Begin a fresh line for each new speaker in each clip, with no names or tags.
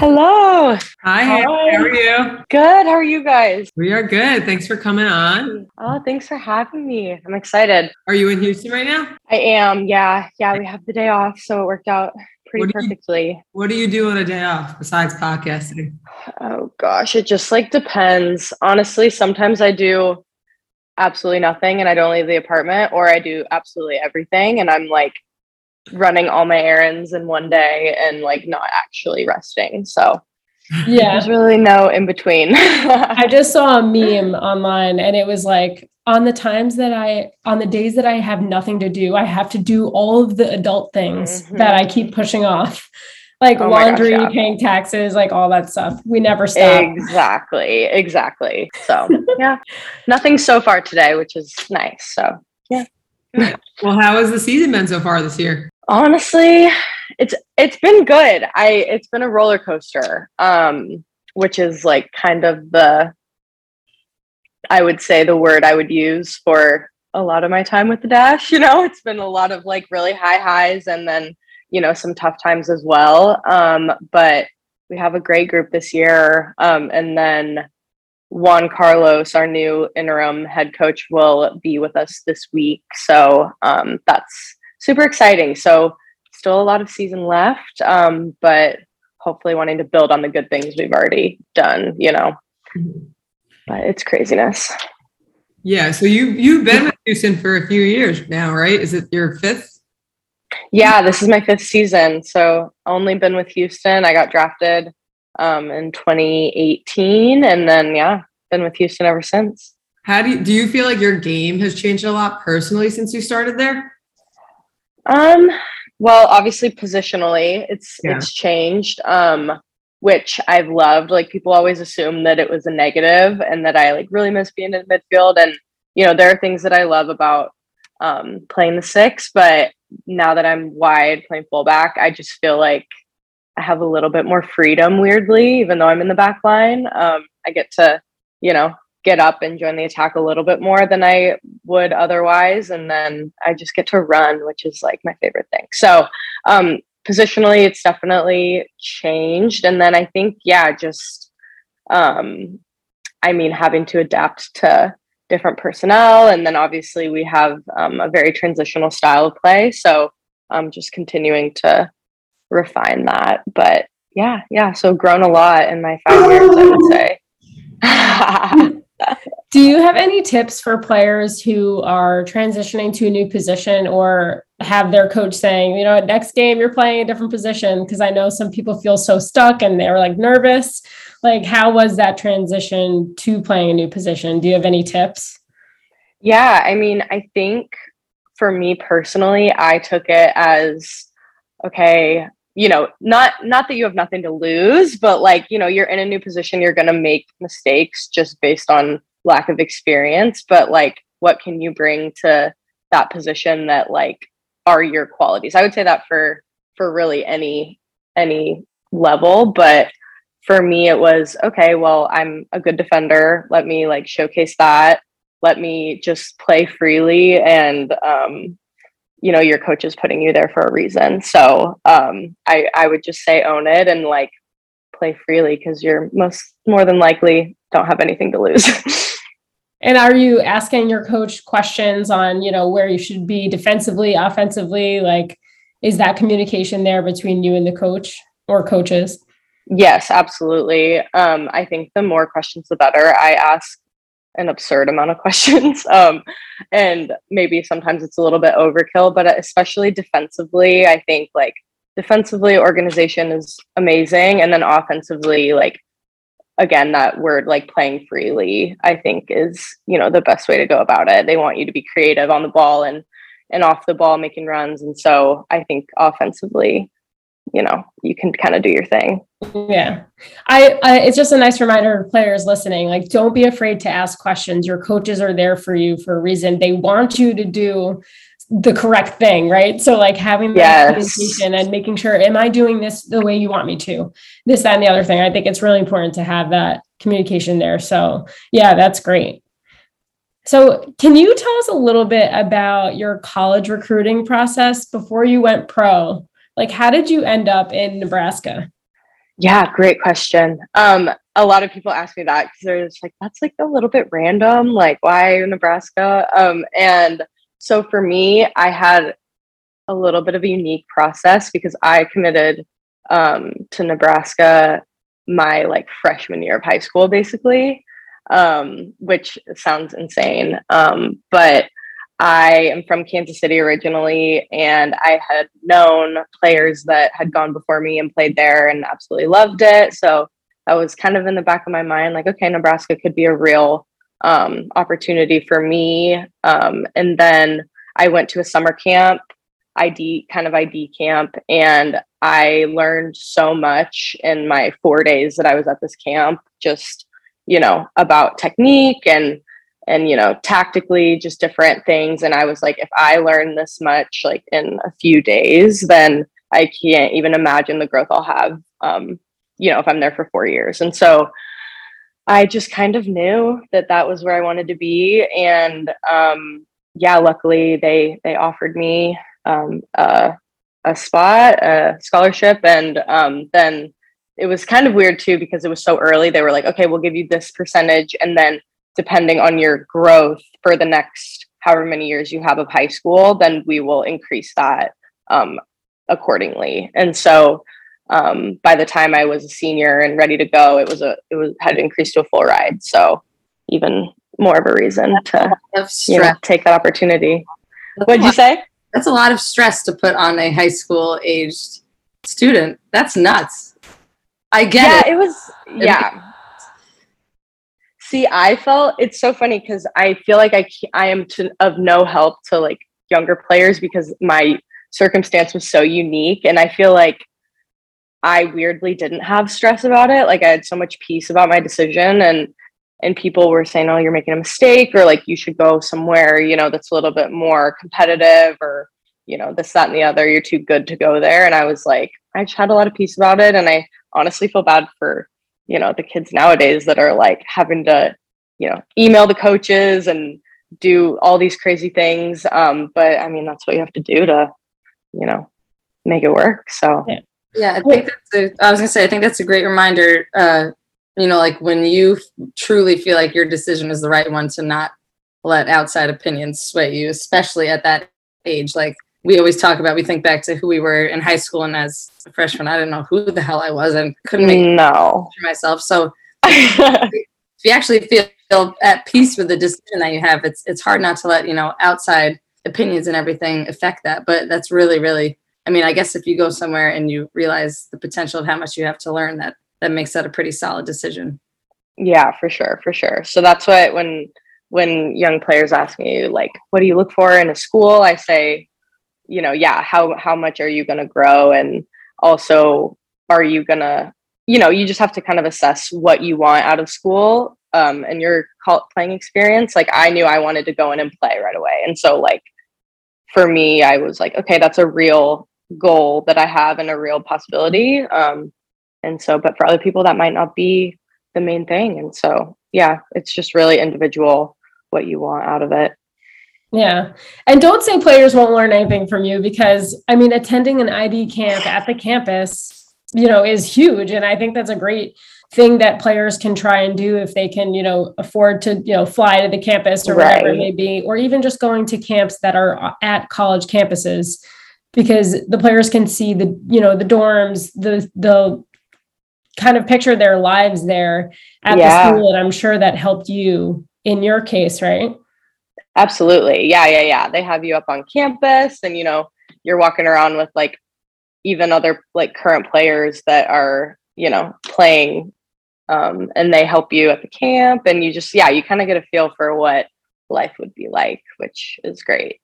Hello.
Hi, Hi, how are you?
Good. How are you guys?
We are good. Thanks for coming on.
Oh, thanks for having me. I'm excited.
Are you in Houston right now?
I am. Yeah. Yeah. We have the day off, so it worked out pretty what perfectly.
You, what do you do on a day off besides podcasting?
Oh gosh, it just like depends. Honestly, sometimes I do absolutely nothing and I don't leave the apartment, or I do absolutely everything and I'm like running all my errands in one day and like not actually resting. So yeah, there's really no in between.
I just saw a meme online and it was like on the times that I on the days that I have nothing to do, I have to do all of the adult things mm-hmm. that I keep pushing off. Like oh laundry, gosh, yeah. paying taxes, like all that stuff. We never stop.
Exactly. Exactly. So yeah. Nothing so far today, which is nice. So yeah.
Well, how has the season been so far this year?
Honestly, it's it's been good. I it's been a roller coaster. Um, which is like kind of the I would say the word I would use for a lot of my time with the dash, you know, it's been a lot of like really high highs and then, you know, some tough times as well. Um, but we have a great group this year. Um, and then Juan Carlos, our new interim head coach, will be with us this week. So um, that's super exciting. So still a lot of season left, um, but hopefully wanting to build on the good things we've already done, you know. Mm-hmm. But it's craziness.
Yeah. So you you've been with Houston for a few years now, right? Is it your fifth?
Yeah, this is my fifth season. So only been with Houston. I got drafted um, in 2018, and then yeah, been with Houston ever since.
How do you do? You feel like your game has changed a lot personally since you started there?
Um, well, obviously positionally, it's yeah. it's changed. Um, which I've loved. Like people always assume that it was a negative and that I like really miss being in the midfield. And you know, there are things that I love about um, playing the six, but now that I'm wide playing fullback, I just feel like I have a little bit more freedom. Weirdly, even though I'm in the back line, um, I get to you know get up and join the attack a little bit more than I would otherwise. And then I just get to run, which is like my favorite thing. So, um, positionally, it's definitely changed. And then I think, yeah, just, um, I mean, having to adapt to different personnel. And then obviously, we have um, a very transitional style of play. So, I'm just continuing to refine that. But yeah, yeah. So, grown a lot in my five years, I would say.
Do you have any tips for players who are transitioning to a new position or have their coach saying, you know, next game you're playing a different position? Because I know some people feel so stuck and they're like nervous. Like, how was that transition to playing a new position? Do you have any tips?
Yeah, I mean, I think for me personally, I took it as okay, you know not not that you have nothing to lose but like you know you're in a new position you're going to make mistakes just based on lack of experience but like what can you bring to that position that like are your qualities? I would say that for for really any any level but for me it was okay well i'm a good defender. Let me like showcase that. Let me just play freely and um you know your coach is putting you there for a reason. So um, I, I would just say own it and like play freely because you're most more than likely don't have anything to lose.
And are you asking your coach questions on you know where you should be defensively offensively? Like is that communication there between you and the coach or coaches?
Yes absolutely. Um, i think the more questions the better. I ask an absurd amount of questions. Um, and maybe sometimes it's a little bit overkill, but especially defensively, I think like defensively, organization is amazing. And then offensively, like, again, that word like playing freely, I think is, you know, the best way to go about it. They want you to be creative on the ball and and off the ball making runs. And so I think offensively, you know you can kind of do your thing
yeah. I, I, it's just a nice reminder to players listening. Like don't be afraid to ask questions. Your coaches are there for you for a reason. They want you to do the correct thing right? So like having that yes. communication and making sure am i doing this the way you want me to? This that and the other thing. I think it's really important to have that communication there. So yeah that's great. So, can you tell us a little bit about your college recruiting process before you went pro? Like, how did you end up in Nebraska?
Yeah, great question. Um, a lot of people ask me that because they're just like, that's like a little bit random. Like, why Nebraska? Um, and so for me, I had a little bit of a unique process because I committed um, to Nebraska my like freshman year of high school, basically, um, which sounds insane. Um, but I am from Kansas City originally, and I had known players that had gone before me and played there and absolutely loved it. So that was kind of in the back of my mind like, okay, Nebraska could be a real um, opportunity for me. Um, and then I went to a summer camp, ID kind of ID camp, and I learned so much in my four days that I was at this camp, just, you know, about technique and and you know tactically just different things. And i was like if i learn this much like in a few days then i can't even imagine the growth i'll have um, you know if i'm there for four years. And so i just kind of knew that that was where i wanted to be. And um, yeah luckily they they offered me um, a, a spot a scholarship. And um, then it was kind of weird too because it was so early. They were like okay we'll give you this percentage. And then depending on your growth for the next however many years you have of high school, then we will increase that um, accordingly. And so um, by the time I was a senior and ready to go, it was a it was had increased to a full ride. So even more of a reason to you know, take that opportunity. That's What'd you say?
That's a lot of stress to put on a high school aged student. That's nuts. I get
yeah, it. it was yeah. See, I felt it's so funny because I feel like I I am to, of no help to like younger players because my circumstance was so unique, and I feel like I weirdly didn't have stress about it. Like I had so much peace about my decision, and and people were saying, "Oh, you're making a mistake," or like you should go somewhere you know that's a little bit more competitive, or you know this, that, and the other. You're too good to go there, and I was like, I just had a lot of peace about it, and I honestly feel bad for you know the kids nowadays that are like having to you know email the coaches and do all these crazy things um but i mean that's what you have to do to you know make it work so.
Yeah, yeah i think that's a, i was gonna say i think that's a great reminder uh you know like when you truly feel like your decision is the right one to not let outside opinions sway you especially at that age like we always talk about we think back to who we were in high school and as a freshman i didn't know who the hell i was and couldn't make
no.
for myself. So if you actually feel, feel at peace with the decision that you have it's it's hard not to let you know outside opinions and everything affect that. But that's really really i mean i guess if you go somewhere and you realize the potential of how much you have to learn that that makes that a pretty solid decision.
Yeah for sure for sure. So that's what when when young players ask me like what do you look for in a school? I say you know yeah how how much are you going to grow? And also are you going to you know you just have to kind of assess what you want out of school um, and your playing experience. Like i knew i wanted to go in and play right away. And so like for me i was like okay that's a real goal that i have and a real possibility. Um, and so but for other people that might not be the main thing. And so yeah it's just really individual what you want out of it
yeah. And don't say players won't learn anything from you because I mean attending an ID camp at the campus, you know, is huge and I think that's a great thing that players can try and do if they can, you know, afford to, you know, fly to the campus or right. whatever it may be or even just going to camps that are at college campuses because the players can see the, you know, the dorms, the the kind of picture their lives there at yeah. the school and I'm sure that helped you in your case, right?
Absolutely. Yeah, yeah, yeah. They have you up on campus and you know, you're walking around with like even other like current players that are, you know, playing um and they help you at the camp and you just yeah, you kind of get a feel for what life would be like, which is great.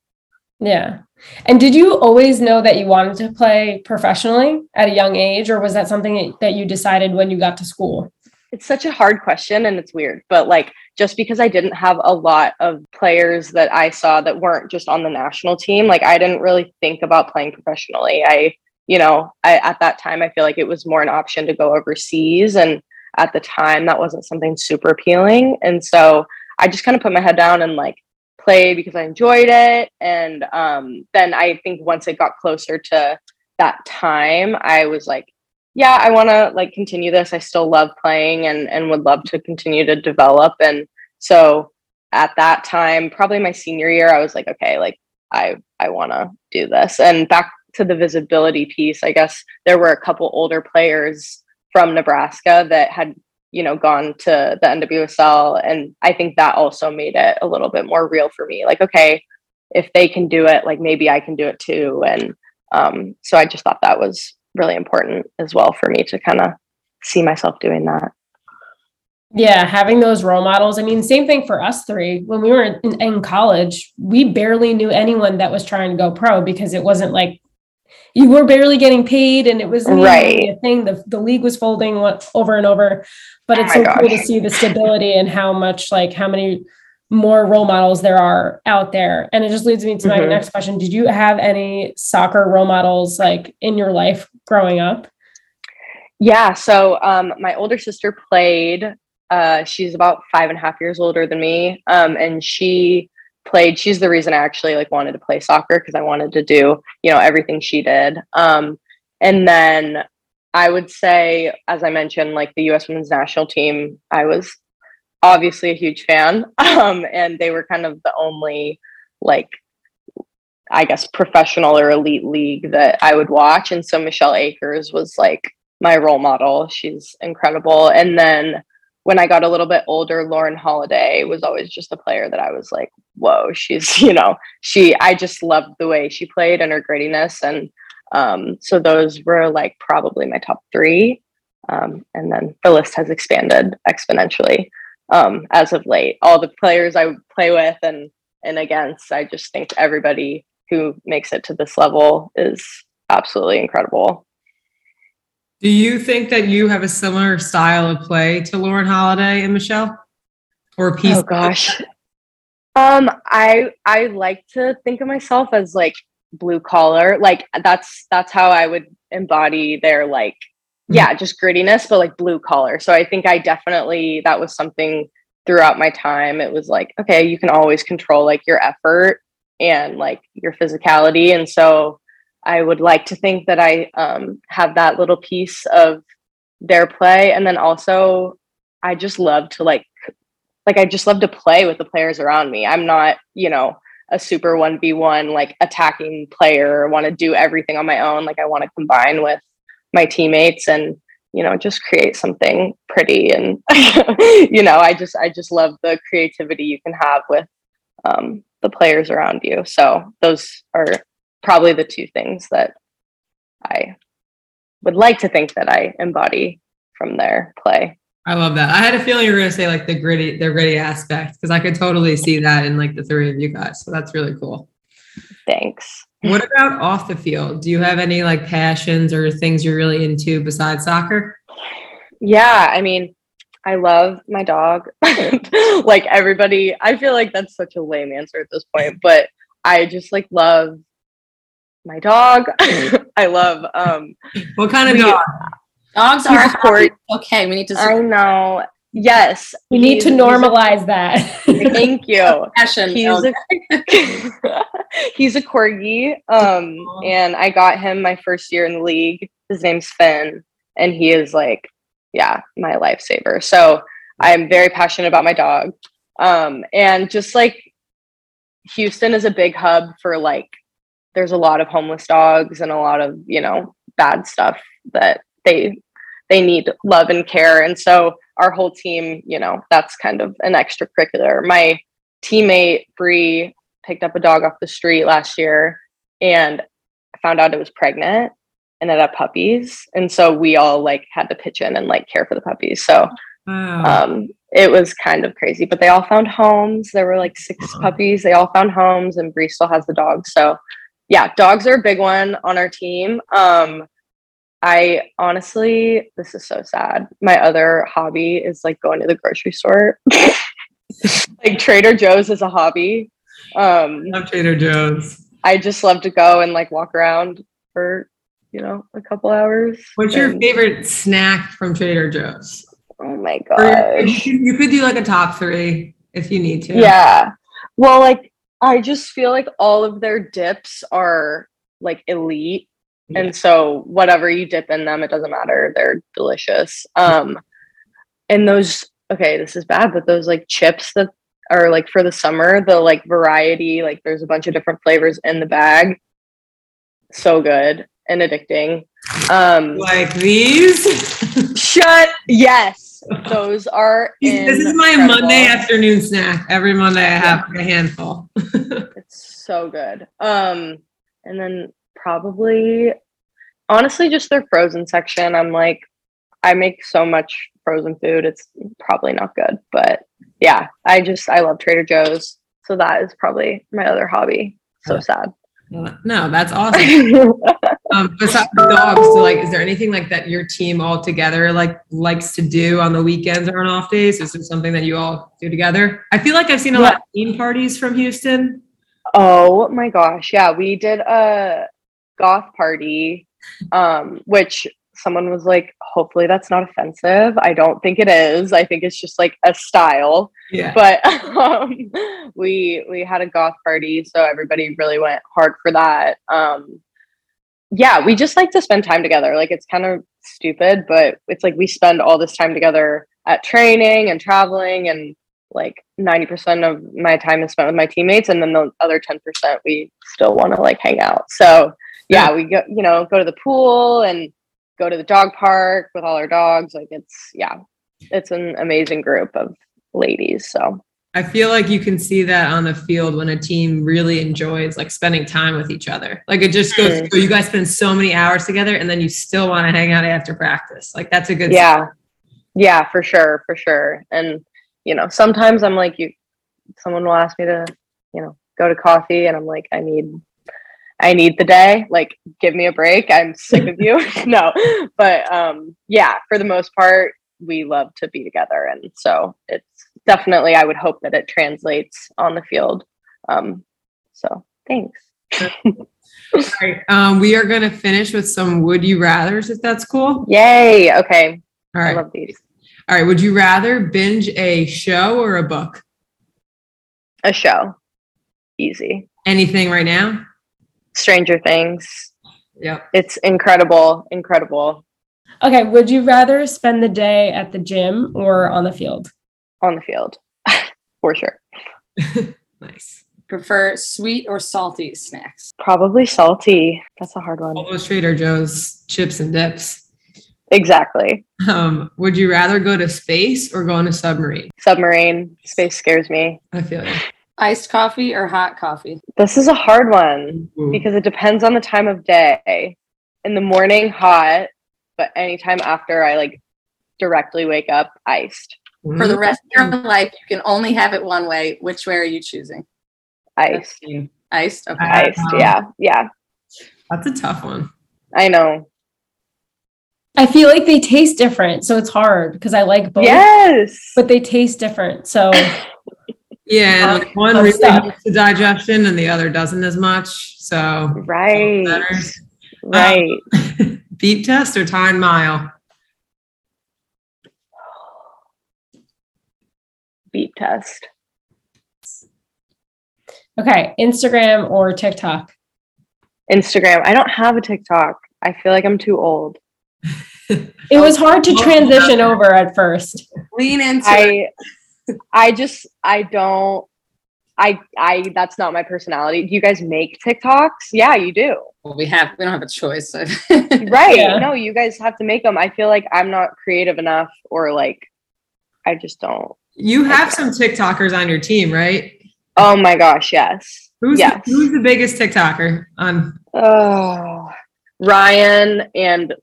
Yeah. And did you always know that you wanted to play professionally at a young age or was that something that you decided when you got to school?
It's such a hard question and it's weird, but like just because I didn't have a lot of players that I saw that weren't just on the national team, like I didn't really think about playing professionally. I, you know, I, at that time, I feel like it was more an option to go overseas. And at the time, that wasn't something super appealing. And so I just kind of put my head down and like play because I enjoyed it. And um, then I think once it got closer to that time, I was like, yeah, I want to like continue this. I still love playing and and would love to continue to develop. And so at that time, probably my senior year, I was like, okay, like I I want to do this. And back to the visibility piece, I guess there were a couple older players from Nebraska that had you know gone to the NWSL, and I think that also made it a little bit more real for me. Like, okay, if they can do it, like maybe I can do it too. And um, so I just thought that was really important as well for me to kind of see myself doing that.
Yeah, having those role models. I mean, same thing for us three. When we were in, in, college, we barely knew anyone that was trying to go pro because it wasn't like you were barely getting paid and it was
right.
a thing. The, the league was folding over and over. But oh it's oh so gosh. cool to see the stability and how much, like, how many more role models there are out there. And it just leads me to my mm-hmm. next question. Did you have any soccer role models like in your life growing up?
Yeah. So um, my older sister played. Uh, she's about five and a half years older than me. Um, and she played, she's the reason I actually like wanted to play soccer because I wanted to do, you know, everything she did. Um, and then I would say, as I mentioned, like the US women's national team, I was obviously a huge fan. Um, and they were kind of the only like I guess professional or elite league that I would watch. And so Michelle Akers was like my role model. She's incredible. And then when I got a little bit older, Lauren Holiday was always just a player that I was like, whoa, she's, you know, she, I just loved the way she played and her grittiness. And um, so those were like probably my top three. Um, and then the list has expanded exponentially um, as of late. All the players I play with and and against, I just think everybody who makes it to this level is absolutely incredible.
Do you think that you have a similar style of play to Lauren Holiday and Michelle? Or a piece?
Oh gosh. Um, I I like to think of myself as like blue collar. Like that's that's how I would embody their like. Yeah, just grittiness, but like blue collar. So I think I definitely that was something throughout my time. It was like, okay, you can always control like your effort and like your physicality. And so I would like to think that I um, have that little piece of their play. And then also, I just love to like, like, I just love to play with the players around me. I'm not, you know, a super 1v1 like attacking player want to do everything on my own. Like, I want to combine with my teammates and you know just create something pretty and you know i just i just love the creativity you can have with um, the players around you. So those are probably the two things that i would like to think that i embody from their play.
I love that. I had a feeling you were going to say like the gritty the gritty aspect because i could totally see that in like the three of you guys. So that's really cool
thanks
what about off the field? Do you have any like passions or things you're really into besides soccer?
Yeah, I mean, I love my dog. like everybody, I feel like that's such a lame answer at this point, but I just like love my dog. I love um
what kind of we, dog?
Dogs are okay. We need to.
I know. Yes.
We need to normalize that.
Thank you. Passion. He's, a, he's a corgi. Um, and I got him my first year in the league. His name's Finn. And he is like, yeah, my lifesaver. So I'm very passionate about my dog. Um, and just like Houston is a big hub for like there's a lot of homeless dogs and a lot of, you know, bad stuff that they they need love and care. And so our whole team, you know, that's kind of an extracurricular. My teammate Bree picked up a dog off the street last year and found out it was pregnant and it had puppies. And so we all like had to pitch in and like care for the puppies. So wow. um, it was kind of crazy, but they all found homes. There were like 6 uh-huh. puppies. They all found homes and Bree still has the dog. So yeah, dogs are a big one on our team. Um, I honestly, this is so sad. My other hobby is like going to the grocery store. like Trader Joe's is a hobby. Um, I
love Trader Joe's.
I just love to go and like walk around for you know a couple hours.
What's and, your favorite snack from Trader Joe's?
Oh my god!
You, you could do like a top three if you need to.
Yeah. Well, like I just feel like all of their dips are like elite
Yeah.
And so whatever you dip in them, it doesn't matter. They're delicious. Um and those okay, this is bad, but those like chips that are like for the summer, the like variety, like there's a bunch of different flavors in the bag. So good and addicting. Um
Like these.
shut yes. Those are
this is my. Monday afternoon snack. Every Monday I have a handful.
It's so good. Um, and then probably, honestly, just their frozen section. I'm like, I make so much frozen food. It's probably not good, but yeah, I just I love Trader Joe's. So that is probably my other hobby. So sad.
no, that's awesome. Um, besides dogs, so like, is there anything like that your team all together like likes to do on the weekends or on off days? Is there something that you all do together? I feel like I've seen a lot of team parties from Houston.
Oh my gosh. Yeah, we did a goth party, um, which someone was like, hopefully that's not offensive. I don't think it is. I think it's just like a style.
Yeah.
But um, we we had a goth party, so everybody really went hard for that. Um, yeah, we just like to spend time together. Like it's kind of stupid, but it's like we spend all this time together at training and traveling and like 90% of my time is spent with my teammates and then the other 10% we still want to like hang out so yeah,
Yeah.
we go you know go to the pool and go to the dog park with all our dogs like it's yeah it's an amazing group of ladies so
I feel like you can see that on the field when a team really enjoys like spending time with each other. Like it just goes
Mm.
through. You guys spend so many hours together and then you still want to hang out after practice. Like that's a good
yeah yeah for sure for sure and you know sometimes i'm like you someone will ask me to you know go to coffee and i'm like i need i need the day like give me a break i'm sick of you no but um yeah for the most part we love to be together and so it's definitely i would hope that it translates on the field um so thanks
All right. Um, we are going to finish with some would you rather's if that's cool.
yay okay
All
i love these
All right. Would you rather binge a show or a book?
a show easy
Anything right now?
Stranger things
Yeah.
It's incredible, incredible
Okay, would you rather spend the day at the gym or on the field?
on the field for sure.
Nice.
Prefer sweet or salty snacks?
Probably salty. That's a hard one.
All those Trader Joe's chips and dips.
Exactly.
Um, would you rather go to space or go on a submarine?
Submarine space scares me.
I feel you.
Iced coffee or hot coffee?
This is a hard one
Ooh.
because it depends on the time of day. In the morning, hot, but anytime after I like directly wake up, iced.
For the mm-hmm. rest of your life, you can only have it one way. Which way are you choosing?
Iced.
Iced. Okay.
I-
Iced. Yeah. Yeah.
That's a tough one.
I know.
I feel like they taste different, so it's hard because I like both,
Yes.
but they taste different. So
Yeah, and
Um,
one
I'm
really
stuck.
helps the digestion and the other doesn't as much. So
right.
better.
Right.
beep test or time mile?
Beep test.
okay, Instagram or TikTok?
Instagram. I don't have a TikTok. I feel like I'm too old.
It was hard to transition over at first.
Lean into it.
I I just I don't I I that's not my personality. Do you guys make TikToks? Yeah, you do.
Well, we have we don't have a choice.
Right.
Yeah.
No, you guys have to make them. I feel like I'm not creative enough or like I just don't.
You have some TikTokers on your team, right?
Oh my gosh, yes.
Who's
Yes.
the, who's the biggest TikToker on?
Oh, Ryan and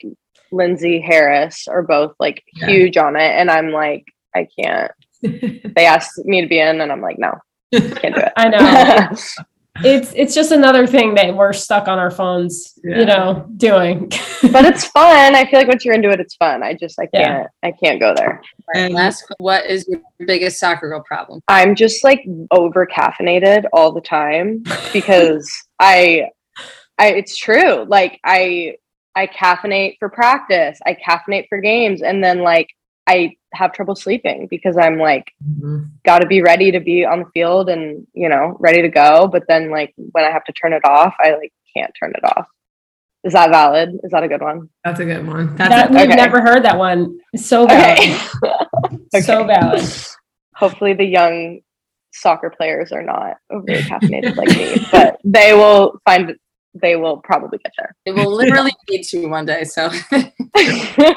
Lindsay Harris are both like
Yeah.
huge on it and I'm like I can't. They asked me to be in and I'm like no, can't do it.
I know. it's it's just another thing that we're stuck on our phones,
Yeah.
you know, doing.
but it's fun. I feel like once you're into it, it's fun. I just I can't I can't go there.
And
Last, what is your biggest soccer girl problem?
I'm just like over caffeinated all the time because I I it's true. Like I I caffeinate for practice, I caffeinate for games, and then like I have trouble sleeping because I'm like
Mhm.
got to be ready to be on the field and you know ready to go. But then like when I have to turn it off, I like can't turn it off. Is that valid? Is that a good one?
That's a good one. That's
That,
a-
we've
okay.
never heard that one. So valid.
Okay.
So valid.
Hopefully, the young soccer players are not overly caffeinated like me, but they will find. They will probably get there.
They will literally need to one day. So
well,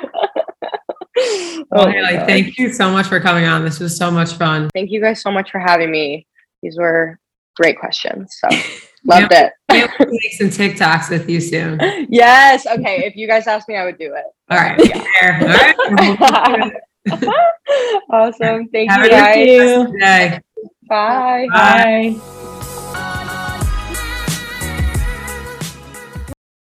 Oh
Haley, thank you so much for coming on. This was so much fun.
Thank you guys so much for having me. These were great questions. So loved it.
Make some TikToks with you soon.
Yes. Okay. If you guys asked me, I would do it.
right.
Yeah.
All right.
awesome. Thank
Have
you guys.
You.
Bye.
Bye.
Bye.